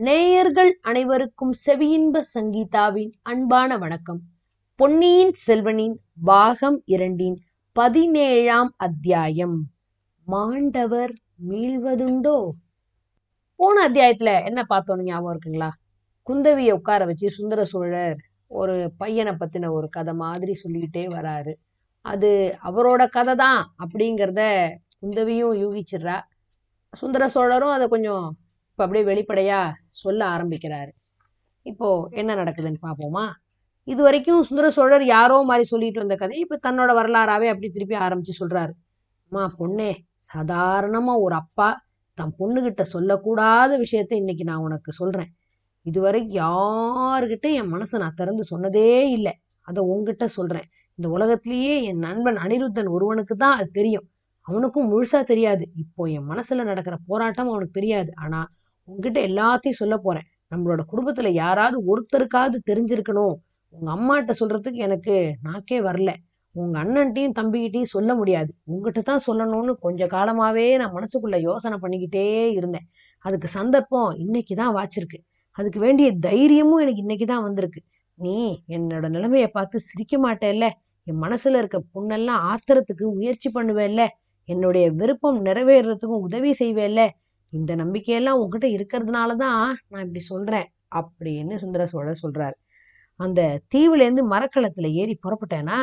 நேயர்கள் அனைவருக்கும் செவியின்ப சங்கீதாவின் அன்பான வணக்கம். பொன்னியின் செல்வனின் பாகம் இரண்டின் பதினேழாம் அத்தியாயம். மாண்டவர் மீள்வதுண்டோ? போன அத்தியாயத்துல என்ன பார்த்தோன்னு ஞாபகம் இருக்குங்களா? குந்தவியை உட்கார வச்சு சுந்தர சோழர் ஒரு பையனை பத்தின ஒரு கதை மாதிரி சொல்லிக்கிட்டே வராரு. அது அவரோட கதை தான் அப்படிங்கிறத குந்தவியும் யூகிச்சிடுறா. சுந்தர சோழரும் அதை கொஞ்சம் இப்போ அப்படியே வெளிப்படையா சொல்ல ஆரம்பிக்கிறாரு. இப்போ என்ன நடக்குதுன்னு பார்ப்போமா? இது வரைக்கும் சுந்தர சோழர் யாரோ மாதிரி சொல்லிட்டு வந்த கதை இப்போ தன்னோட வரலாறாவே அப்படி திருப்பி ஆரம்பிச்சு சொல்றாரு. அம்மா பொண்ணே சாதாரணமா ஒரு அப்பா தன் பொண்ணுகிட்ட சொல்லக்கூடாத விஷயத்த இன்னைக்கு நான் உனக்கு சொல்றேன். இதுவரைக்கும் யாருகிட்ட என் மனசை நான் திறந்து சொன்னதே இல்லை. அதை உங்ககிட்ட சொல்றேன். இந்த உலகத்திலேயே என் நண்பன் அனிருத்தன் ஒருவனுக்கு தான் அது தெரியும். அவனுக்கும் முழுசா தெரியாது. இப்போ என் மனசுல நடக்கிற போராட்டம் அவனுக்கு தெரியாது. ஆனா உங்ககிட்ட எல்லாத்தையும் சொல்ல போறேன். நம்மளோட குடும்பத்துல யாராவது ஒருத்தருக்காவது தெரிஞ்சிருக்கணும். உங்க அம்மாட்ட சொல்றதுக்கு எனக்கு நாக்கே வரல. உங்க அண்ணன்ட்டையும் தம்பிகிட்டையும் சொல்ல முடியாது. உங்ககிட்ட தான் சொல்லணும்னு கொஞ்ச காலமாவே நான் மனசுக்குள்ள யோசனை பண்ணிக்கிட்டே இருந்தேன். அதுக்கு சந்தர்ப்பம் இன்னைக்கு தான் வாச்சிருக்கு. அதுக்கு வேண்டிய தைரியமும் எனக்கு இன்னைக்கு தான் வந்திருக்கு. நீ என்னோட நிலைமைய பார்த்து சிரிக்க மாட்டேல்ல. என் மனசுல இருக்க புண்ணெல்லாம் ஆத்துறதுக்கு முயற்சி பண்ணுவேல்ல. என்னுடைய விருப்பம் நிறைவேறதுக்கும் உதவி செய்வேல்ல. இந்த நம்பிக்கையெல்லாம் உங்ககிட்ட இருக்கிறதுனால தான் நான் இப்படி சொல்றேன் அப்படின்னு சுந்தர சோழர் சொல்றாரு. அந்த தீவுல இருந்து மரக்களத்துல ஏறி புறப்பட்டேன்னா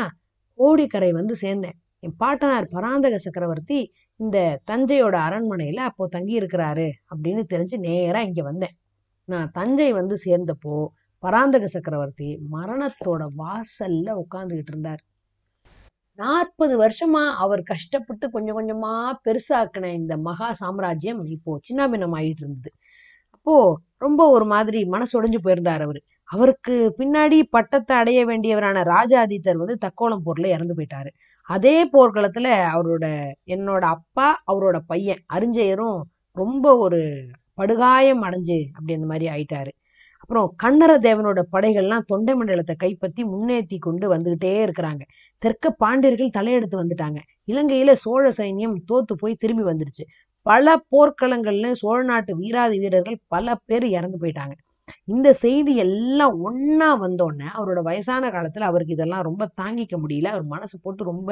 கோடிக்கரை வந்து சேர்ந்தேன். என் பாட்டனார் பராந்தக சக்கரவர்த்தி இந்த தஞ்சையோட அரண்மனையில அப்போ தங்கி இருக்கிறாரு அப்படின்னு தெரிஞ்சு நேரா இங்க வந்தேன். நான் தஞ்சை வந்து சேர்ந்தப்போ பராந்தக சக்கரவர்த்தி மரணத்தோட வாசல்ல உட்கார்ந்துகிட்டு இருந்தார். நாற்பது வருஷமா அவர் கஷ்டப்பட்டு கொஞ்சம் கொஞ்சமா பெருசாக்கின இந்த மகா சாம்ராஜ்யம் இப்போ சின்னாபின்னம் ஆயிட்டு இருந்தது. அப்போ ரொம்ப ஒரு மாதிரி மனசு உடைஞ்சு போயிருந்தார் அவரு. அவருக்கு பின்னாடி பட்டத்தை அடைய வேண்டியவரான ராஜாதித்தர் வந்து தக்கோலம் போர்ல இறந்து போயிட்டாரு. அதே போர்க்களத்துல அவரோட என்னோட அப்பா அவரோட பையன் அரிஞ்சயரும் ரொம்ப ஒரு படுகாயம் அடைஞ்சு அப்படி அந்த மாதிரி ஆயிட்டாரு. அப்புறம் கண்ணர தேவனோட படைகள்லாம் தொண்டை மண்டலத்தை கைப்பற்றி முன்னேற்றி கொண்டு வந்துகிட்டே இருக்கிறாங்க. தெற்க பாண்டியர்கள் தலையெடுத்து வந்துட்டாங்க. இலங்கையில சோழ சைன்யம் தோத்து போய் திரும்பி வந்துருச்சு. பல போர்க்களங்கள்ல சோழ நாட்டு வீராதி வீரர்கள் பல பேர் இறந்து போயிட்டாங்க. இந்த செய்தி எல்லாம் ஒன்னா வந்தோடனே அவரோட வயசான காலத்துல அவருக்கு இதெல்லாம் ரொம்ப தாங்கிக்க முடியல. அவர் மனசு போட்டு ரொம்ப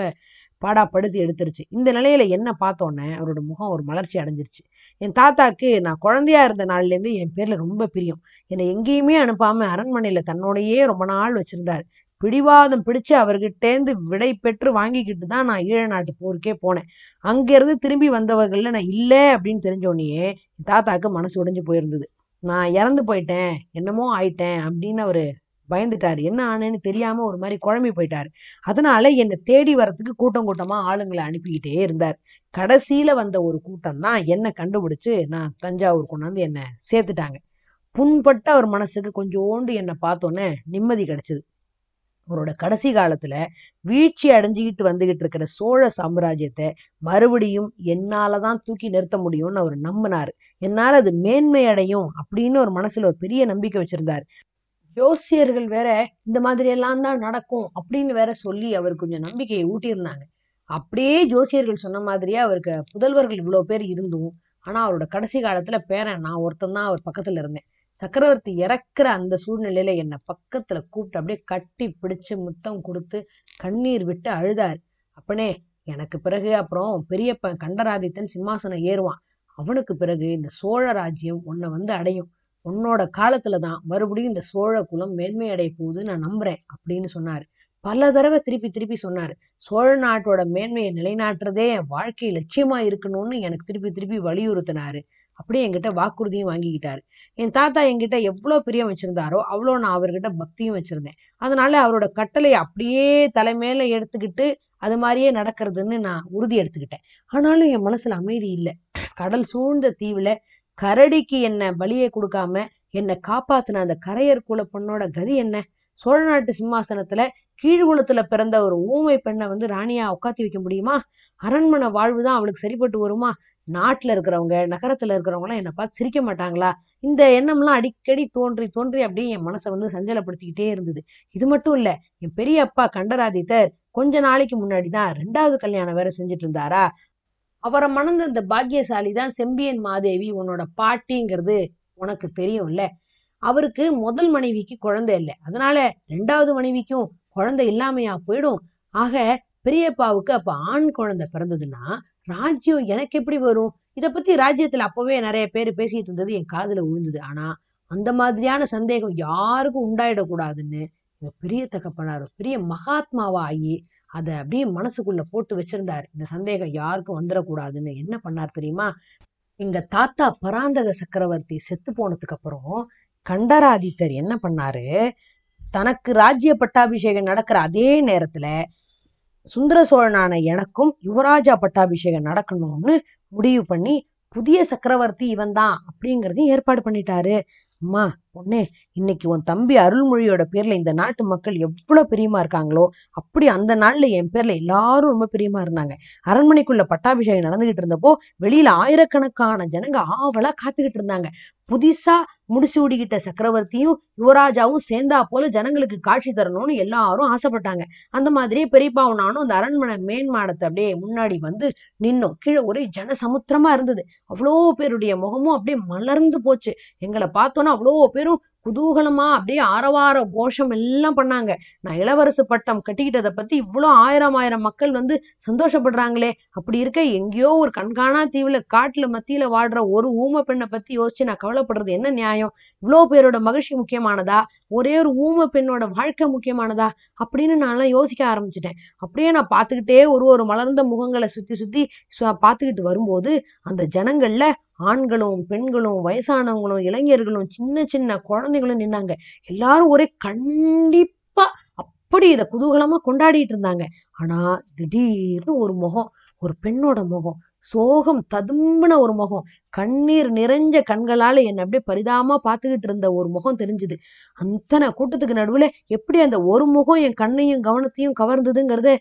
பாடாப்படுத்தி எடுத்துருச்சு. இந்த நிலையில என்ன பார்த்தோன்னே அவரோட முகம் ஒரு மலர்ச்சி அடைஞ்சிருச்சு. என் தாத்தாக்கு நான் குழந்தையா இருந்த நாள்ல இருந்து என் பேர்ல ரொம்ப பிரியம். என்னை எங்கேயுமே அனுப்பாம அரண்மனையில தன்னோடையே ரொம்ப நாள் வச்சிருந்தாரு. பிடிவாதம் பிடிச்சு அவர்கிட்டேந்து விடை பெற்று வாங்கிக்கிட்டு தான் நான் ஈழ நாட்டு போருக்கே போனேன். அங்கிருந்து திரும்பி வந்தவர்கள்ல நான் இல்லை அப்படின்னு தெரிஞ்சோடனே தாத்தாக்கு மனசு உடைஞ்சு போயிருந்தது. நான் இறந்து போயிட்டேன் என்னமோ ஆயிட்டேன் அப்படின்னு அவரு பயந்துட்டாரு. என்ன ஆனேன்னு தெரியாம ஒரு மாதிரி குழம்பி போயிட்டாரு. அதனால என்னை தேடி வரத்துக்கு கூட்டம் கூட்டமா ஆளுங்களை அனுப்பிக்கிட்டே இருந்தார். கடைசியில வந்த ஒரு கூட்டம் தான் என்னை கண்டுபிடிச்சு நான் தஞ்சாவூர் கொண்டாந்து என்னை சேர்த்துட்டாங்க. புண்பட்ட அவர் மனசுக்கு கொஞ்சோண்டு என்னை பார்த்தோன்னே நிம்மதி கிடைச்சது. அவரோட கடைசி காலத்துல வீழ்ச்சி அடைஞ்சுக்கிட்டு வந்துகிட்டு இருக்கிற சோழ சாம்ராஜ்யத்தை மறுபடியும் என்னாலதான் தூக்கி நிறுத்த முடியும்னு அவர் நம்பினாரு. என்னால அது மேன்மை அடையும் அப்படின்னு ஒரு மனசுல ஒரு பெரிய நம்பிக்கை வச்சிருந்தாரு. ஜோசியர்கள் வேற இந்த மாதிரி எல்லாம் தான் நடக்கும் அப்படின்னு வேற சொல்லி அவர் கொஞ்சம் நம்பிக்கையை ஊட்டியிருந்தாங்க. அப்படியே ஜோசியர்கள் சொன்ன மாதிரியே அவருக்கு புதல்வர்கள் இவ்வளவு பேர் இருந்தும் ஆனா அவரோட கடைசி காலத்துல பேரன் நான் ஒருத்தன் தான் அவர் பக்கத்துல இருந்தேன். சக்கரவர்த்தி இறக்குற அந்த சூழ்நிலையில என்னை பக்கத்துல கூப்பிட்டு அப்படியே கட்டி பிடிச்சு முத்தம் கொடுத்து கண்ணீர் விட்டு அழுதார். அப்பனே எனக்கு பிறகு அப்புறம் பெரியப்பன் கண்டராதித்தன் சிம்மாசனம் ஏறுவான். அவனுக்கு பிறகு இந்த சோழ ராஜ்யம் உன்னை வந்து அடையும். உன்னோட காலத்துல தான் மறுபடியும் இந்த சோழ குலம் மேன்மை அடைய போகுது நான் நம்புறேன் அப்படின்னு சொன்னாரு. பல தடவை திருப்பி திருப்பி சொன்னாரு. சோழ நாட்டோட மேன்மையை நிலைநாட்டுறதே என் வாழ்க்கை லட்சியமா இருக்கணும்னு எனக்கு திருப்பி திருப்பி வலியுறுத்தினாரு. அப்படியே என்கிட்ட வாக்குறுதியும் வாங்கிக்கிட்டாரு. என் தாத்தா என்கிட்ட எவ்வளோ பிரியம் வச்சிருந்தாரோ அவ்வளோ நான் அவர்கிட்ட பக்தியும் வச்சிருந்தேன். அதனால அவரோட கட்டளை அப்படியே தலைமையில எடுத்துக்கிட்டு அது மாதிரியே நடக்கிறதுன்னு நான் உறுதி எடுத்துக்கிட்டேன். ஆனாலும் என் மனசுல அமைதி இல்லை. கடல் சூழ்ந்த தீவுல கரடிக்கு என்ன பலியை கொடுக்காம என்னை காப்பாத்தின அந்த கரையர் குல பொண்ணோட கதி என்ன? சோழ நாட்டு சிம்மாசனத்துல கீழ்குளத்துல பிறந்த ஒரு ஊமை பெண்ணை வந்து ராணியா உட்காத்தி வைக்க முடியுமா? அரண்மனை வாழ்வுதான் அவளுக்கு சரிப்பட்டு வருமா? நாட்டுல இருக்கிறவங்க நகரத்துல இருக்கிறவங்க எல்லாம் என்னை பார்த்து சிரிக்க மாட்டாங்களா? இந்த எண்ணம்லாம் அடிக்கடி தோன்றி தோன்றி அப்படியே என் மனசை வந்து சஞ்சலப்படுத்திக்கிட்டே இருந்தது. இது மட்டும் இல்ல என் பெரிய அப்பா கண்டராதித்தர் கொஞ்ச நாளைக்கு முன்னாடிதான் ரெண்டாவது கல்யாணம் வேற செஞ்சுட்டு இருந்தாரா? அவரை மணந்த இந்த பாக்கியசாலி தான் செம்பியன் மாதேவி உன்னோட பாட்டிங்கிறது உனக்கு தெரியும் இல்லை அவருக்கு முதல் மனைவிக்கு குழந்தை இல்லை. அதனால ரெண்டாவது மனைவிக்கும் குழந்தை இல்லாமையா போயிடும். ஆக பெரியப்பாவுக்கு அப்ப ஆண் குழந்தை பிறந்ததுன்னா ராஜ்யம் எனக்கு எப்படி வரும்? இதை பத்தி ராஜ்யத்துல அப்பவே நிறைய பேர் பேசிட்டு இருந்தது என் காதுல விழுந்தது. ஆனா அந்த மாதிரியான சந்தேகம் யாருக்கும் உண்டாயிடக்கூடாதுன்னு எங்க பெரிய தகப்பனார் பெரிய மகாத்மாவா ஆகி அதை அப்படியே மனசுக்குள்ள போட்டு வச்சிருந்தாரு. இந்த சந்தேகம் யாருக்கும் வந்துடக்கூடாதுன்னு என்ன பண்ணார் தெரியுமா? எங்க தாத்தா பராந்தக சக்கரவர்த்தி செத்து போனதுக்கு அப்புறம் கண்டராதித்தர் என்ன பண்ணாரு? தனக்கு ராஜ்ய பட்டாபிஷேகம் நடக்கிற அதே நேரத்துல சுந்தர சோழனான எனக்கும் யுவராஜா பட்டாபிஷேகம் நடக்கணும்னு முடிவு பண்ணி புதிய சக்கரவர்த்தி இவன் தான் அப்படிங்கறதையும் ஏற்பாடு பண்ணிட்டாரு. அம்மா பொண்ணே இன்னைக்கு உன் தம்பி அருள்மொழியோட பேர்ல இந்த நாட்டு மக்கள் எவ்வளவு பிரியமா இருக்காங்களோ அப்படி அந்த நாள்ல என் பேர்ல எல்லாரும் ரொம்ப பிரியமா இருந்தாங்க. அரண்மனைக்குள்ள பட்டாபிஷேகம் நடந்துகிட்டு இருந்தப்போ வெளியில ஆயிரக்கணக்கான ஜனங்க ஆவலா காத்துக்கிட்டு இருந்தாங்க. புதுசா முடிச்சு சக்கரவர்த்தியும் யுவராஜாவும் சேர்ந்தா போல ஜனங்களுக்கு காட்சி தரணும்னு எல்லாரும் ஆசைப்பட்டாங்க. அந்த மாதிரியே பெரியப்பாவும் நானும் அந்த அரண்மனை மேன்மாடத்தை அப்படியே முன்னாடி வந்து நின்னோம். கீழே ஒரே ஜன சமுத்திரமா இருந்தது. அவ்வளோ பேருடைய முகமும் அப்படியே மலர்ந்து போச்சு. எங்களை பார்த்தோன்னா அவ்வளோ பேரும் குதூகலமா அப்படியே ஆரவார கோஷம் எல்லாம் பண்ணாங்க. நான் இளவரசு பட்டம் கட்டிக்கிட்டதை பத்தி இவ்வளோ ஆயிரம் ஆயிரம் மக்கள் வந்து சந்தோஷப்படுறாங்களே. அப்படி இருக்க எங்கேயோ ஒரு கண்காணா தீவுல காட்டுல மத்தியில வாடுற ஒரு ஊமை பெண்ணை பத்தி யோசிச்சு நான் கவலைப்படுறது என்ன நியாயம்? இவ்வளோ பேரோட மகிழ்ச்சி முக்கியமானதா? ஒரே ஒரு ஊமை பெண்ணோட வாழ்க்கை முக்கியமானதா? அப்படின்னு நான்லாம் யோசிக்க ஆரம்பிச்சிட்டேன். அப்படியே நான் பார்த்துக்கிட்டே ஒரு ஒரு மலர்ந்த முகங்களை சுத்தி சுத்தி சு- பார்த்துக்கிட்டு வரும்போது அந்த ஜனங்கள்ல ஆண்களும் பெண்களும் வயசானவங்களும் இளைஞர்களும் சின்ன சின்ன குழந்தைகளும் நின்னாங்க. எல்லாரும் ஒரே கண்டிப்பா அப்படி இதை குதூகலமா கொண்டாடிட்டு இருந்தாங்க. ஆனா திடீர்னு ஒரு முகம் ஒரு பெண்ணோட முகம் சோகம் ததும்பின ஒரு முகம் கண்ணீர் நிறைஞ்ச கண்களால என்னை அப்படியே பரிதாமா பார்த்துக்கிட்டு இருந்த ஒரு முகம் தெரிஞ்சுது. அத்தனை கூட்டத்துக்கு நடுவுல எப்படி அந்த ஒரு முகம் என் கண்ணையும் கவனத்தையும் கவர்ந்ததுங்கிறத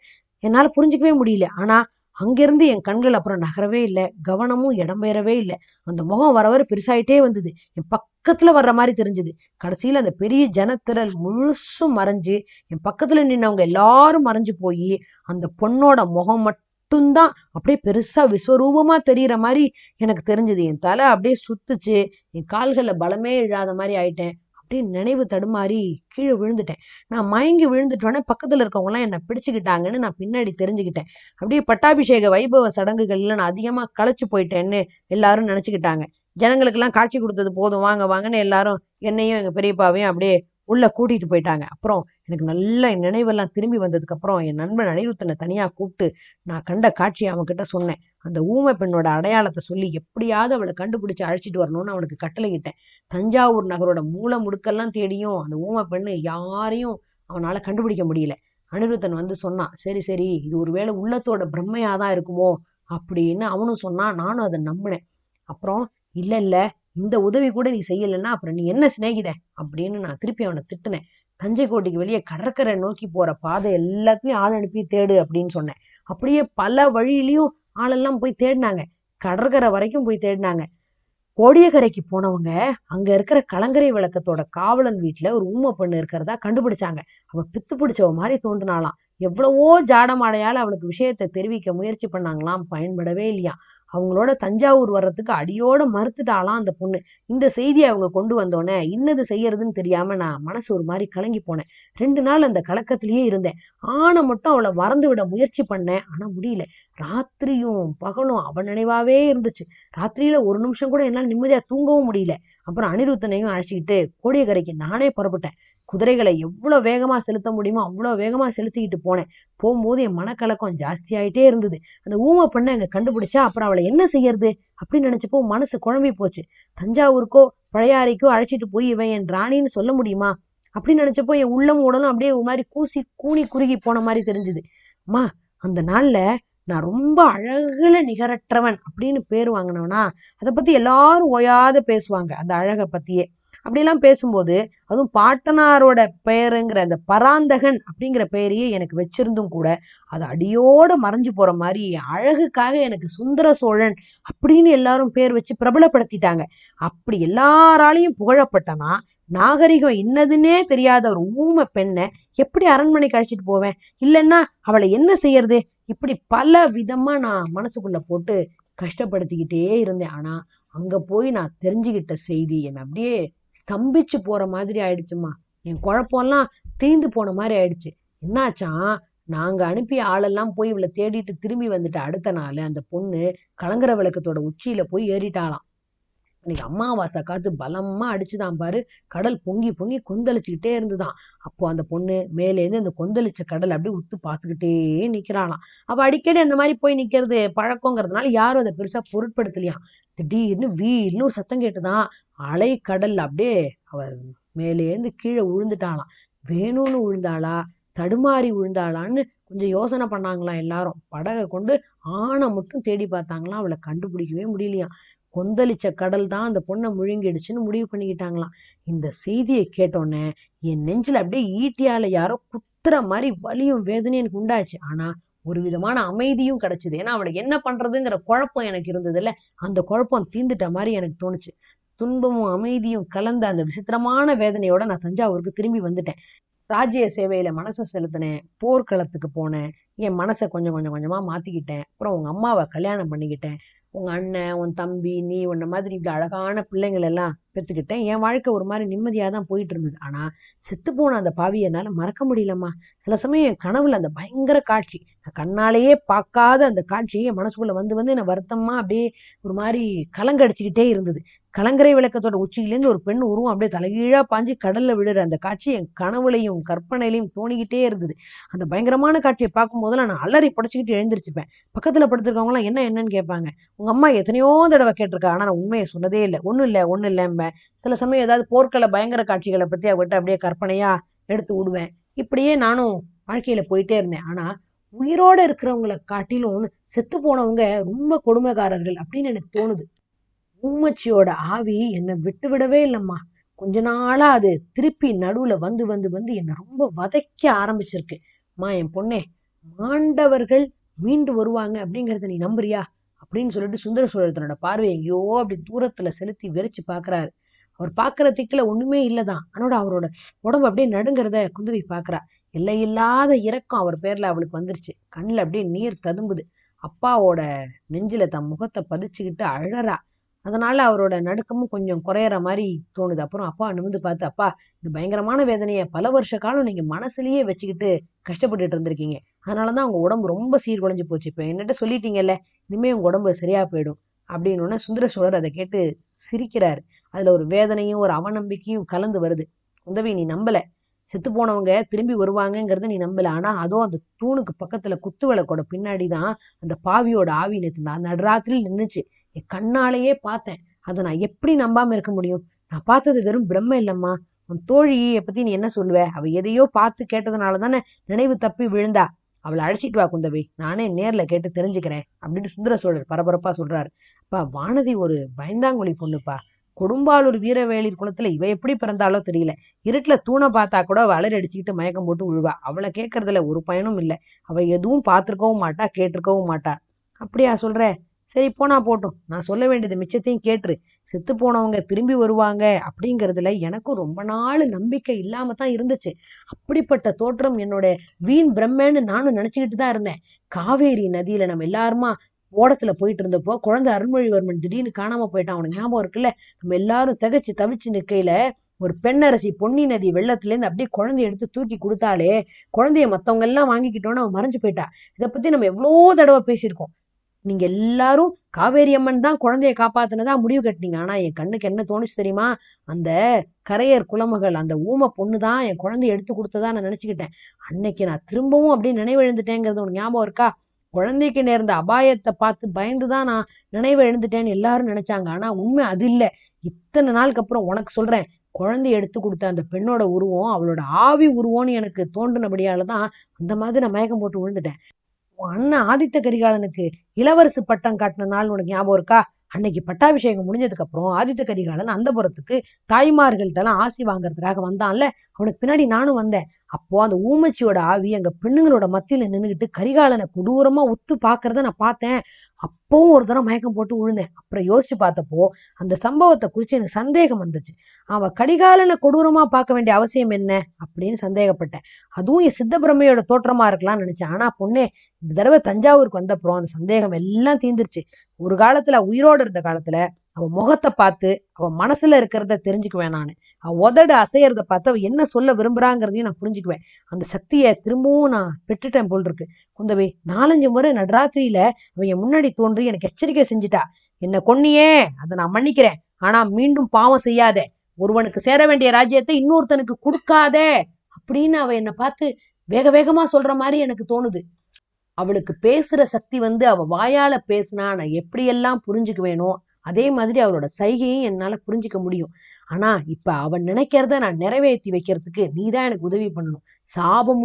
என்னால புரிஞ்சுக்கவே முடியல. ஆனா அங்கிருந்து என் கண்கள் அப்புறம் நகரவே இல்லை. கவனமும் இடம்பெயரவே இல்லை. அந்த முகம் வர வர பெருசாயிட்டே வந்தது. என் பக்கத்துல வர்ற மாதிரி தெரிஞ்சது. கடைசியில அந்த பெரிய ஜனத்திரல் முழுசும் மறைஞ்சு என் பக்கத்துல நின்னவங்க எல்லாரும் மறைஞ்சு போய் அந்த பொண்ணோட முகம் மட்டும்தான் அப்படியே பெருசா விஸ்வரூபமா தெரியற மாதிரி எனக்கு தெரிஞ்சது. என் தலை அப்படியே சுத்துச்சு. என் கால்களில் பலமே இல்லாத மாதிரி ஆயிட்டேன். அப்படியே நினைவு தடுமாறி கீழே விழுந்துட்டேன். நான் மயங்கி விழுந்துட்டோன்னே பக்கத்துல இருக்கவங்க எல்லாம் என்ன பிடிச்சுக்கிட்டாங்கன்னு நான் பின்னாடி தெரிஞ்சுக்கிட்டேன். அப்படியே பட்டாபிஷேக வைபவ சடங்குகள்ல நான் அதிகமா களைச்சு போயிட்டேன்னு எல்லாரும் நினைச்சுக்கிட்டாங்க. ஜனங்களுக்கெல்லாம் காட்சி கொடுத்தது போதும் வாங்க வாங்கன்னு எல்லாரும் என்னையும் எங்க பெரியப்பாவையும் அப்படியே உள்ள கூட்டிட்டு போயிட்டாங்க. அப்புறம் எனக்கு நல்ல நினைவெல்லாம் திரும்பி வந்ததுக்கு அப்புறம் என் நண்பன் அனிருத்தனை தனியா கூப்பிட்டு நான் கண்ட காட்சியை அவன்கிட்ட சொன்னேன். அந்த ஊமை பெண்ணோட அடையாளத்தை சொல்லி எப்படியாவது அவளை கண்டுபிடிச்சு அழைச்சிட்டு வரணும்னு அவனுக்கு கட்டளையிட்டேன். தஞ்சாவூர் நகரோட மூல முடுக்கெல்லாம் தேடியும் அந்த ஊமை பெண்ணு யாரையும் அவனால கண்டுபிடிக்க முடியல. அனிருத்தன் வந்து சொன்னான் சரி சரி இது ஒருவேளை உள்ளத்தோட பிரம்மையாதான் இருக்குமோ? அப்படின்னு அவனும் சொன்னான் நானும் அதை நம்பினேன். அப்புறம் இல்ல இல்ல இந்த உதவி கூட நீ செய்யலைன்னா அப்புறம் நீ என்ன சிநேகித? அப்படின்னு நான் திருப்பி அவனை திட்டினேன். தஞ்சை கோட்டைக்கு வெளியே கடற்கரை நோக்கி போற பாதை எல்லாத்துலயும் ஆள் அனுப்பி தேடு அப்படின்னு சொன்னேன். அப்படியே பல வழியிலையும் ஆளெல்லாம் போய் தேடினாங்க. கடற்கரை வரைக்கும் போய் தேடினாங்க. கோடியக்கரைக்கு போனவங்க அங்க இருக்கிற கலங்கரை விளக்கத்தோட காவலன் வீட்டுல ஒரு ஊமை பெண்ணு இருக்கிறதா கண்டுபிடிச்சாங்க. அவ பித்து பிடிச்சவ மாதிரி தோன்றினாலாம் எவ்வளவோ ஜாடமாடையால அவளுக்கு விஷயத்த தெரிவிக்க முயற்சி பண்ணாங்களாம். பயன்படவே இல்லையா அவங்களோட தஞ்சாவூர் வர்றதுக்கு அடியோட மறுத்துட்டாலாம் அந்த பொண்ணு. இந்த செய்தியை அவங்க கொண்டு வந்தோடனே இன்னது செய்யறதுன்னு தெரியாம நான் மனசு ஒரு மாதிரி கலங்கி போனேன். ரெண்டு நாள் அந்த கலக்கத்திலேயே இருந்தேன். ஆனை மட்டும் அவளை மறந்து விட முயற்சி பண்ணேன். ஆனா முடியல. ராத்திரியும் பகலும் அவன் நினைவாவே இருந்துச்சு. ராத்திரியில ஒரு நிமிஷம் கூட என்னால நிம்மதியா தூங்கவும் முடியல. அப்புறம் அனிருத்தனையும் அழைச்சிக்கிட்டு கோடியக்கரைக்கு நானே புறப்பட்டேன். குதிரைகளை எவ்வளவு வேகமா செலுத்த முடியுமோ அவ்வளவு வேகமா செலுத்திக்கிட்டு போனேன். போகும்போது என் மனக்கலக்கம் ஜாஸ்தியாயிட்டே இருந்தது. அந்த ஊமை பெண்ணை அங்கே கண்டுபிடிச்சா அப்புறம் அவளை என்ன செய்யறது அப்படின்னு நினைச்சப்போ மனசு குழம்பி போச்சு. தஞ்சாவூருக்கோ பழையாறைக்கோ அழைச்சிட்டு போய் இவன் என் ராணின்னு சொல்ல முடியுமா அப்படின்னு நினைச்சப்போ என் உள்ளம் உடலும் அப்படியே ஒரு மாதிரி கூசி கூனி குறுகி போன மாதிரி தெரிஞ்சுது. அம்மா அந்த நாள்ல நான் ரொம்ப அழகுல நிகரற்றவன் அப்படின்னு பேர் வாங்கினவனா அதை பத்தி எல்லாரும் ஓயாத பேசுவாங்க அந்த அழகை பத்தியே. அப்படிலாம் பேசும்போது அதுவும் பாட்டனாரோட பெயருங்கிற அந்த பராந்தகன் அப்படிங்கிற பெயரையே எனக்கு வச்சிருந்தும் கூட அது அடியோட மறைஞ்சு போற மாதிரி அழகுக்காக எனக்கு சுந்தர சோழன் அப்படின்னு எல்லாரும் பேர் வச்சு பிரபலப்படுத்திட்டாங்க. அப்படி எல்லாராலையும் புகழப்பட்டனா நாகரிகம் இன்னதுன்னே தெரியாத ஒரு ஊமை பெண்ணை எப்படி அரண்மனைக்கு அழைச்சிட்டு போவேன்? இல்லைன்னா அவளை என்ன செய்யறது? இப்படி பல விதமா நான் மனசுக்குள்ள போட்டு கஷ்டப்படுத்திக்கிட்டே இருந்தேன். ஆனா அங்க போய் நான் தெரிஞ்சுக்கிட்ட செய்தி என்னை அப்படியே ஸ்தம்பிச்சு போற மாதிரி ஆயிடுச்சுமா என் குழப்பம்லாம் தீந்து போன மாதிரி ஆயிடுச்சு. என்னாச்சான் நாங்க அனுப்பிய ஆளெல்லாம் போய் இவளை தேடிட்டு திரும்பி வந்துட்ட அடுத்த நாள் அந்த பொண்ணு கலங்கர விளக்கத்தோட உச்சியில போய் ஏறிட்டாளாம். இன்னைக்கு அமாவாசை காத்து பலமா அடிச்சுதான் பாரு. கடல் பொங்கி பொங்கி கொந்தளிச்சுக்கிட்டே இருந்துதான். அப்போ அந்த பொண்ணு மேலேருந்து அந்த கொந்தளிச்ச கடல் அப்படியே உத்து பார்த்துக்கிட்டே நிக்கிறாளாம். அவ அடிக்கடி அந்த மாதிரி போய் நிக்கிறது பழக்கங்கிறதுனால யாரும் அதை பெருசா பொருட்படுத்தலையாம். திடீர்னு வீல்னு ஒரு சத்தம் கேட்டுதான் அலை கடல் அப்படியே அவர் மேலேருந்து கீழே விழுந்துட்டாளாம் வேணும்னு விழுந்தாளா தடுமாறி விழுந்தாளான்னு கொஞ்சம் யோசனை பண்ணாங்களாம் எல்லாரும். படகை கொண்டு ஆணை மட்டும் தேடி பார்த்தாங்களாம். அவளை கண்டுபிடிக்கவே முடியலையாம். கொந்தளிச்ச கடல் தான் அந்த பொண்ணை முழுங்கிடுச்சுன்னு முடிவு பண்ணிக்கிட்டாங்களாம். இந்த செய்தியை கேட்டோன்னே என் நெஞ்சில் அப்படியே ஈட்டியால யாரோ குத்துற மாதிரி வலியும் வேதனையும் எனக்கு உண்டாச்சு. ஆனா ஒரு விதமான அமைதியும் கிடைச்சிது. ஏன்னா அவளை என்ன பண்றதுங்கிற குழப்பம் எனக்கு இருந்தது இல்ல அந்த குழப்பம் தீந்துட்ட மாதிரி எனக்கு தோணுச்சு. துன்பமும் அமைதியும் கலந்த அந்த விசித்திரமான வேதனையோட நான் தஞ்சாவூருக்கு திரும்பி வந்துட்டேன். ராஜ்ய சேவையில மனசை செலுத்தினேன். போர்க்களத்துக்கு போனேன். என் மனசை கொஞ்சம் கொஞ்சம் கொஞ்சமா மாத்திக்கிட்டேன். அப்புறம் உங்க அம்மாவை கல்யாணம் பண்ணிக்கிட்டேன். உங்க அண்ணன் உன் தம்பி நீ உன்ன மாதிரி இப்படி அழகான பிள்ளைங்களை எல்லாம் பெத்துக்கிட்டேன். என் வாழ்க்கை ஒரு மாதிரி நிம்மதியா தான் போயிட்டு இருந்தது. ஆனா செத்து போன அந்த பாவியை மறக்க முடியலம்மா. சில சமயம் என் கனவுல அந்த பயங்கர காட்சி. நான் கண்ணாலேயே பார்க்காத அந்த காட்சி என் மனசுக்குள்ள வந்து வந்து என்ன வருத்தமா அப்படியே ஒரு மாதிரி கலங்கடிச்சுக்கிட்டே இருந்தது. கலங்கரை விளக்கத்தோட உச்சியிலேருந்து ஒரு பெண் உருவம் அப்படியே தலைகீழா பாஞ்சு கடல்ல விழுற அந்த காட்சி என் கனவுலையும் கற்பனையிலையும் தோணிக்கிட்டே இருந்தது. அந்த பயங்கரமான காட்சியை பார்க்கும் போதெல்லாம் நான் அலறி படைச்சுக்கிட்டு எழுந்திருச்சுப்பேன். பக்கத்துல படுத்திருக்கவங்களாம் என்ன என்னன்னு கேட்பாங்க. உங்க அம்மா எத்தனையோ தடவை கேட்டிருக்கா ஆனா நான் உண்மையை சொன்னதே இல்லை. ஒண்ணும் இல்லை ஒண்ணும் இல்லைம்பேன் சில சமயம் ஏதாவது போர்க்கள பயங்கர காட்சிகளை பத்தி அவகிட்ட அப்படியே கற்பனையா எடுத்து விடுவேன். இப்படியே நானும் வாழ்க்கையில போயிட்டே இருந்தேன். ஆனா உயிரோட இருக்கிறவங்களை காட்டிலும் செத்து போனவங்க ரொம்ப கொடுமைக்காரர்கள் அப்படின்னு எனக்கு தோணுது. உம்மச்சியோட ஆவி என்னை விட்டு விடவே இல்லைம்மா. கொஞ்ச நாளா அது திருப்பி நடுவுல வந்து வந்து வந்து என்னை ரொம்ப வதைக்க ஆரம்பிச்சிருக்கு. மா என் பொண்ணே மாண்டவர்கள் மீண்டு வருவாங்க அப்படிங்கறத நீ நம்புறியா? அப்படின்னு சொல்லிட்டு சுந்தர சோழர் தன்னோட பார்வை எங்கேயோ அப்படி தூரத்துல செலுத்தி வெறிச்சு பாக்குறாரு அவர் பாக்குற திக்கல ஒண்ணுமே இல்லதான். ஆனோட அவரோட உடம்பு அப்படியே நடுங்கிறத குந்தவி பாக்குறா எல்லையில்லாத இரக்கம் அவர் பேர்ல அவளுக்கு வந்துருச்சு. கண்ணுல அப்படியே நீர் ததும்புது. அப்பாவோட நெஞ்சில தன் முகத்தை பதிச்சுக்கிட்டு அழறா. அதனால அவரோட நடுக்கமும் கொஞ்சம் குறையற மாதிரி தோணுது. அப்புறம் அப்பா நிமிந்து பார்த்து அப்பா இந்த பயங்கரமான வேதனையை பல வருஷ காலம் நீங்க மனசுலயே வச்சுக்கிட்டு கஷ்டப்பட்டுட்டு இருந்திருக்கீங்க. அதனாலதான் உங்க உடம்பு ரொம்ப சீர்குலைஞ்சு போச்சு. இப்ப என்னட்ட சொல்லிட்டீங்கல்ல இனிமே உங்க உடம்பு சரியா போயிடும். அப்படின்னு சுந்தர சோழர் அதை கேட்டு சிரிக்கிறாரு. அதுல ஒரு வேதனையும் ஒரு அவநம்பிக்கையும் கலந்து வருது. உதவி நீ நம்பல. செத்து போனவங்க திரும்பி வருவாங்கங்கிறத நீ நம்பல. ஆனா அதோ அந்த தூணுக்கு பக்கத்துல குத்து விளக்கோட பின்னாடிதான் அந்த பாவியோட ஆவி நிறுத்தினா நான் நின்றுச்சு என் கண்ணாலேயே பார்த்தேன். அதை நான் எப்படி நம்பாம இருக்க முடியும்? நான் பார்த்தது வெறும் பிரம்ம இல்லம்மா. உன் தோழியை பத்தி நீ என்ன சொல்லுவ? அவ எதையோ பார்த்து கேட்டதுனால தானே நினைவு தப்பி விழுந்தா. அவளை அழைச்சிட்டு வா குந்தவி. நானே நேர்ல கேட்டு தெரிஞ்சுக்கிறேன் அப்படின்னு சுந்தர சோழர் பரபரப்பா சொல்றாரு. அப்பா வானதி ஒரு பயந்தாங்குழி பொண்ணுப்பா. கொடும்பாலூர் வீரவேளிர் குளத்துல இவ எப்படி பிறந்தாலோ தெரியல. இருட்டுல தூணை பார்த்தா கூட அவ அலறி அடிச்சுக்கிட்டு மயக்கம் போட்டு விழுவா அவளை கேட்கறதுல ஒரு பயனும் இல்லை. அவ எதுவும் பார்த்திருக்கவும் மாட்டா கேட்டிருக்கவும் மாட்டா. அப்படியா சொல்ற? சரி போனா போட்டும். நான் சொல்ல வேண்டியது மிச்சத்தையும் கேட்டுரு. செத்து போனவங்க திரும்பி வருவாங்க அப்படிங்கிறதுல எனக்கும் ரொம்ப நாள் நம்பிக்கை இல்லாம தான் இருந்துச்சு. அப்படிப்பட்ட தோற்றம் என்னோட வீண் பிரம்மன்னு நானும் நினைச்சுக்கிட்டு தான் இருந்தேன். காவேரி நதியில நம்ம எல்லாருமா ஓடத்துல போயிட்டு இருந்தப்போ குழந்தை அருள்மொழிவர்மன் திடீர்னு காணாம போயிட்டான். அவனுக்கு ஞாபகம் இருக்குல்ல? நம்ம எல்லாரும் தகச்சு தவிச்சு நிக்கையில ஒரு பெண்ணரசி பொன்னி நதி வெள்ளத்துல இருந்து அப்படியே குழந்தைய எடுத்து தூக்கி கொடுத்தாலே குழந்தைய மத்தவங்க எல்லாம் வாங்கிக்கிட்டோன்னு அவன் மறைஞ்சு போயிட்டா. இதை பத்தி நம்ம எவ்வளோ தடவை பேசியிருக்கோம். நீங்க எல்லாரும் காவேரி அம்மன் தான் குழந்தைய காப்பாத்துனதா முடிவு கட்டினீங்க. ஆனா என் கண்ணுக்கு என்ன தோணுச்சு தெரியுமா? அந்த கரையர் குலமகள் அந்த ஊம பொண்ணு தான் என் குழந்தைய எடுத்து கொடுத்ததா நான் நினைச்சுக்கிட்டேன். அன்னைக்கு நான் திரும்பவும் அப்படியே நினைவிழந்துட்டேங்கிறது உனக்கு ஞாபகம் இருக்கா? குழந்தைக்கு நேர்ந்த அபாயத்தை பார்த்து பயந்துதான் நான் நினைவு எழுந்துட்டேன்னு எல்லாரும் நினைச்சாங்க. ஆனா உண்மை அது இல்ல. இத்தனை நாளுக்கு அப்புறம் உனக்கு சொல்றேன். குழந்தைய எடுத்து கொடுத்த அந்த பெண்ணோட உருவம் அவளோட ஆவி உருவம்னு எனக்கு தோன்றினபடியாலதான் அந்த மாதிரி நான் மயக்கம் போட்டு விழுந்துட்டேன். உன் அண்ணன் ஆதித்த கரிகாலனுக்கு இளவரசு பட்டம் காட்டின நாள் உனக்கு ஞாபகம் இருக்கா? அன்னைக்கு பட்டாபிஷேகம் முடிஞ்சதுக்கு அப்புறம் ஆதித்த கரிகாலன் அந்த புறத்துக்கு தாய்மார்கள்ட்ட எல்லாம் ஆசி வாங்குறதுக்காக வந்தான்ல. அவனுக்கு பின்னாடி நானும் வந்தேன். அப்போ அந்த ஊமச்சியோட ஆவி அங்க பெண்ணுங்களோட மத்தியில நின்னுகிட்டு கரிகாலனை கொடூரமா உத்து பாக்குறத நான் பார்த்தேன். அப்பவும் ஒரு தடவை மயக்கம் போட்டு விழுந்தேன் அப்புறம் யோசிச்சு பார்த்தப்போ அந்த சம்பவத்தை குறிச்சு எனக்கு சந்தேகம் வந்துச்சு. அவ கடிகாலனை கொடூரமா பார்க்க வேண்டிய அவசியம் என்ன? அப்படின்னு சந்தேகப்பட்டேன். அதுவும் என் சித்தப்பிரமையோட தோற்றமா இருக்கலாம்னு நினைச்சேன். ஆனா பொண்ணே இந்த தடவை தஞ்சாவூருக்கு வந்தப்புறம் அந்த சந்தேகம் எல்லாம் தீந்துருச்சு ஒரு காலத்துல உயிரோடு இருந்த காலத்துல அவன் முகத்தை பார்த்து அவன் மனசுல இருக்கிறத தெரிஞ்சுக்குவேன் நான். உதடு அசையறத பார்த்து அவ என்ன சொல்ல விரும்புறாங்கிறதையும் நான் புரிஞ்சுக்குவேன். அந்த சக்தியை திரும்பவும் நான் பெற்றுட்டேன் போல் இருக்கு. குந்தவை நாலஞ்சு முறை நடராத்திரியில அவன் முன்னாடி தோன்றி எனக்கு எச்சரிக்கை செஞ்சுட்டா. என்ன கொன்னியே அதை நான் மன்னிக்கிறேன். ஆனா மீண்டும் பாவம் செய்யாத. ஒருவனுக்கு சேர வேண்டிய ராஜ்யத்தை இன்னொருத்தனுக்கு கொடுக்காதே அப்படின்னு அவ என்னை பார்த்து வேக வேகமா சொல்ற மாதிரி எனக்கு தோணுது. அவளுக்கு பேசுற சக்தி வந்து அவ வாயால பேசினா நான் எப்படியெல்லாம் புரிஞ்சுக்குவேனோ அதே மாதிரி அவளோட சைகையும் என்னால புரிஞ்சுக்க முடியும். ஆனா இப்ப அவன் நினைக்கிறத நான் நிறைவேற்றி வைக்கிறதுக்கு நீதான் எனக்கு உதவி பண்ணணும்.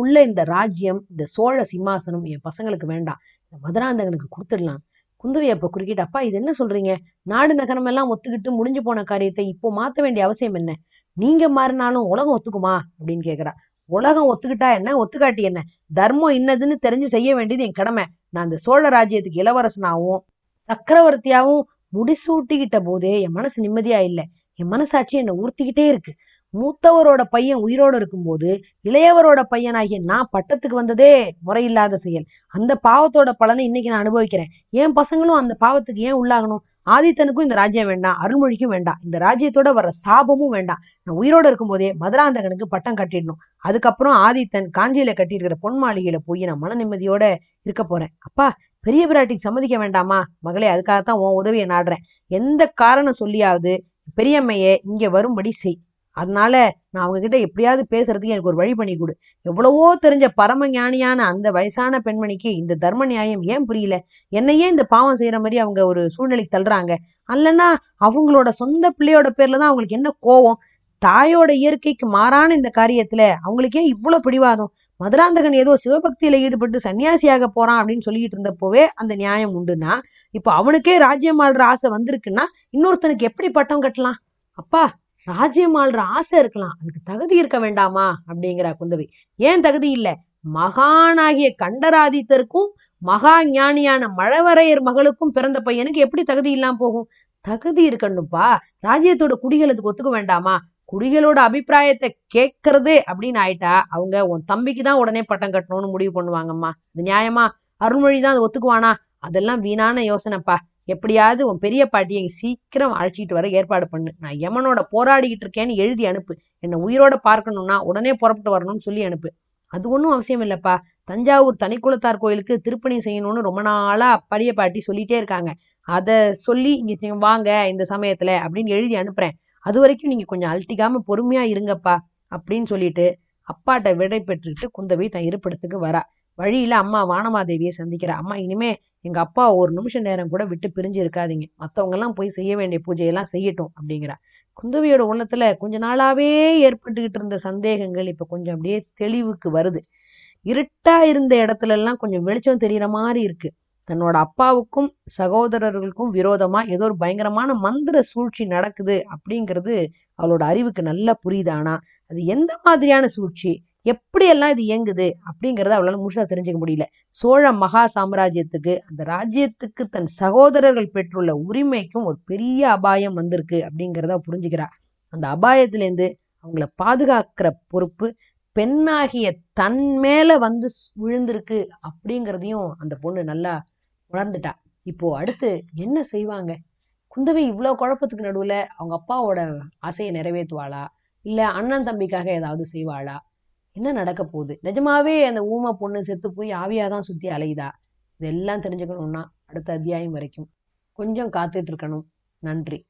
உள்ள இந்த ராஜ்யம் இந்த சோழ சிம்மாசனம் என் பசங்களுக்கு வேண்டாம். இந்த மதுராந்தகனுக்கு கொடுத்துடலாம். குந்தவை அப்ப குறுக்கிட்டு அப்பா இது என்ன சொல்றீங்க? நாடு நகரம் எல்லாம் ஒத்துக்கிட்டு முடிஞ்சு போன காரியத்தை இப்போ மாத்த வேண்டிய அவசியம் என்ன? நீங்க மாறினாலும் உலகம் ஒத்துக்குமா? அப்படின்னு கேக்குறா. உலகம் ஒத்துக்கிட்டா என்ன? ஒத்துக்காட்டி என்ன? தர்மம் இன்னதுன்னு தெரிஞ்சு செய்ய வேண்டியது என் கடமை. நான் இந்த சோழ ராஜ்யத்துக்கு இளவரசனாவும் சக்கரவர்த்தியாவும் முடிசூட்டிக்கிட்ட போதே என் மனசு நிம்மதியா இல்லை. என் மனசாட்சி என்னை உறுத்திக்கிட்டே இருக்கு. மூத்தவரோட பையன் உயிரோட இருக்கும்போது இளையவரோட பையனாகிய நான் பட்டத்துக்கு வந்ததே முறையில்லாத செயல். அந்த பாவத்தோட பலனை இன்னைக்கு நான் அனுபவிக்கிறேன். என் பசங்களும் அந்த பாவத்துக்கு ஏன் உள்ளாகணும்? ஆதித்தனுக்கும் இந்த ராஜ்யம் வேண்டாம் அருள்மொழிக்கும் வேண்டாம். இந்த ராஜ்யத்தோட வர சாபமும் வேண்டாம். நான் உயிரோட இருக்கும்போதே மதுராந்தகனுக்கு பட்டம் கட்டிடணும். அதுக்கப்புறம் ஆதித்தன் காஞ்சியில கட்டியிருக்கிற பொன் மாளிகையில போய் நான் மன நிம்மதியோட இருக்க போறேன். அப்பா பெரிய பிராட்டிக்கு சம்மதிக்க வேண்டாமா? மகளே அதுக்காகத்தான் உன் உதவியை நாடுறேன். எந்த காரணம் சொல்லியாவது பெரியம்மையே இங்க வரும்படி செய். அதனால நான் அவங்க கிட்ட எப்படியாவது பேசுறதுக்கு எனக்கு ஒரு வழி பண்ணி கொடு. எவ்வளவோ தெரிஞ்ச பரம ஞானியான அந்த வயசான பெண்மணிக்கு இந்த தர்ம நியாயம் ஏன் புரியல? என்னையே இந்த பாவம் செய்யற மாதிரி அவங்க ஒரு சூழ்நிலைக்கு தள்ளுறாங்க. அல்லனா அவங்களோட சொந்த பிள்ளையோட பேர்ல தான் அவங்களுக்கு என்ன கோவம்? தாயோட இயற்கைக்கு மாறான இந்த காரியத்துல அவங்களுக்கு ஏன் இவ்வளவு பிடிவாதம்? மதுராந்தகன் ஏதோ சிவபக்தியில ஈடுபட்டு சன்னியாசியாக போறான் அப்படின்னு சொல்லிட்டு இருந்தப்போவே அந்த நியாயம் உண்டுன்னா இப்போ அவனுக்கே ராஜ்யம் ஆள்ற ஆசை வந்திருக்குன்னா இன்னொருத்தனுக்கு எப்படி பட்டம் கட்டலாம்? அப்பா ராஜ்யம் ஆள்ற ஆசை இருக்கலாம். அதுக்கு தகுதி இருக்க வேண்டாமா? அப்படிங்கிறா குந்தவி. ஏன் தகுதி இல்ல? மகானாகிய கண்டராதித்தருக்கும் மகா ஞானியான மழவரையர் மகளுக்கும் பிறந்த பையனுக்கு எப்படி தகுதி இல்லாம போகும்? தகுதி இருக்கணும்ப்பா. ராஜ்யத்தோட குடிகளுக்கு ஒத்துக்க வேண்டாமா? குடிகளோட அபிப்பிராயத்தை கேட்கறது அப்படின்னு ஆயிட்டா அவங்க உன் தம்பிக்கு தான் உடனே பட்டம் கட்டணும்னு முடிவு பண்ணுவாங்கம்மா. அது நியாயமா? அருள்மொழி தான் அது ஒத்துக்குவானா? அதெல்லாம் வீணான யோசனைப்பா. எப்படியாவது உன் பெரிய பாட்டியை சீக்கிரம் அழைச்சிட்டு வர ஏற்பாடு பண்ணு. நான் யமனோட போராடிக்கிட்டு இருக்கேன்னு எழுதி அனுப்பு. என்னை உயிரோட பார்க்கணும்னா உடனே புறப்பட்டு வரணும்னு சொல்லி அனுப்பு. அது ஒன்றும் அவசியம் இல்லைப்பா. தஞ்சாவூர் தனிக்குளத்தார் கோயிலுக்கு திருப்பணி செய்யணும்னு ரொம்ப நாளா பெரிய பாட்டி சொல்லிட்டே இருக்காங்க. அதை சொல்லி இங்க வாங்க இந்த சமயத்துல அப்படின்னு எழுதி அனுப்புறேன். அது வரைக்கும் நீங்க கொஞ்சம் அழட்டிக்காம பொறுமையா இருங்கப்பா அப்படின்னு சொல்லிட்டு அப்பாட்ட விடை பெற்றுக்கிட்டு குந்தவை தன் இருப்பிடத்துக்கு வரா. வழியில அம்மா வானமாதேவியை சந்திக்கிறா. அம்மா இனிமே எங்க அப்பா ஒரு நிமிஷம் நேரம் கூட விட்டு பிரிஞ்சு இருக்காதீங்க. மத்தவங்க எல்லாம் போய் செய்ய வேண்டிய பூஜையெல்லாம் செய்யட்டும் அப்படிங்கிறா. குந்தவியோட உள்ளத்துல கொஞ்ச நாளாவே ஏற்பட்டுக்கிட்டு இருந்த சந்தேகங்கள் இப்ப கொஞ்சம் அப்படியே தெளிவுக்கு வருது. இருட்டா இருந்த இடத்துல எல்லாம் கொஞ்சம் வெளிச்சம் தெரியற மாதிரி இருக்கு. தன்னோட அப்பாவுக்கும் சகோதரர்களுக்கும் விரோதமா ஏதோ ஒரு பயங்கரமான மந்திர சூழ்ச்சி நடக்குது அப்படிங்கிறது அவளோட அறிவுக்கு நல்லா புரியுது. ஆனா அது எந்த மாதிரியான சூழ்ச்சி? எப்படியெல்லாம் இது இயங்குது அப்படிங்கறத அவளால முழுசா தெரிஞ்சுக்க முடியல. சோழ மகா சாம்ராஜ்யத்துக்கு அந்த ராஜ்யத்துக்கு தன் சகோதரர்கள் பெற்றுள்ள உரிமைக்கும் ஒரு பெரிய அபாயம் வந்திருக்கு அப்படிங்கிறத புரிஞ்சுக்கிறா. அந்த அபாயத்திலேருந்து அவங்கள பாதுகாக்கிற பொறுப்பு பெண்ணாகிய தன் மேல வந்து விழுந்திருக்கு அப்படிங்கிறதையும் அந்த பொண்ணு நல்லா உணர்ந்துட்டா இப்போ அடுத்து என்ன செய்வாங்க? குந்தவை இவ்வளவு குழப்பத்துக்கு நடுவுல அவங்க அப்பாவோட ஆசையை நிறைவேற்றுவாளா? இல்ல அண்ணன் தம்பிக்காக ஏதாவது செய்வாளா? என்ன நடக்க போகுது? நிஜமாவே அந்த ஊமை பொண்ணு செத்து போய் ஆவியாதான் சுத்தி அலையுதா? இதெல்லாம் தெரிஞ்சுக்கணும்னா அடுத்த அத்தியாயம் வரைக்கும் கொஞ்சம் காத்துட்டு இருக்கணும். நன்றி.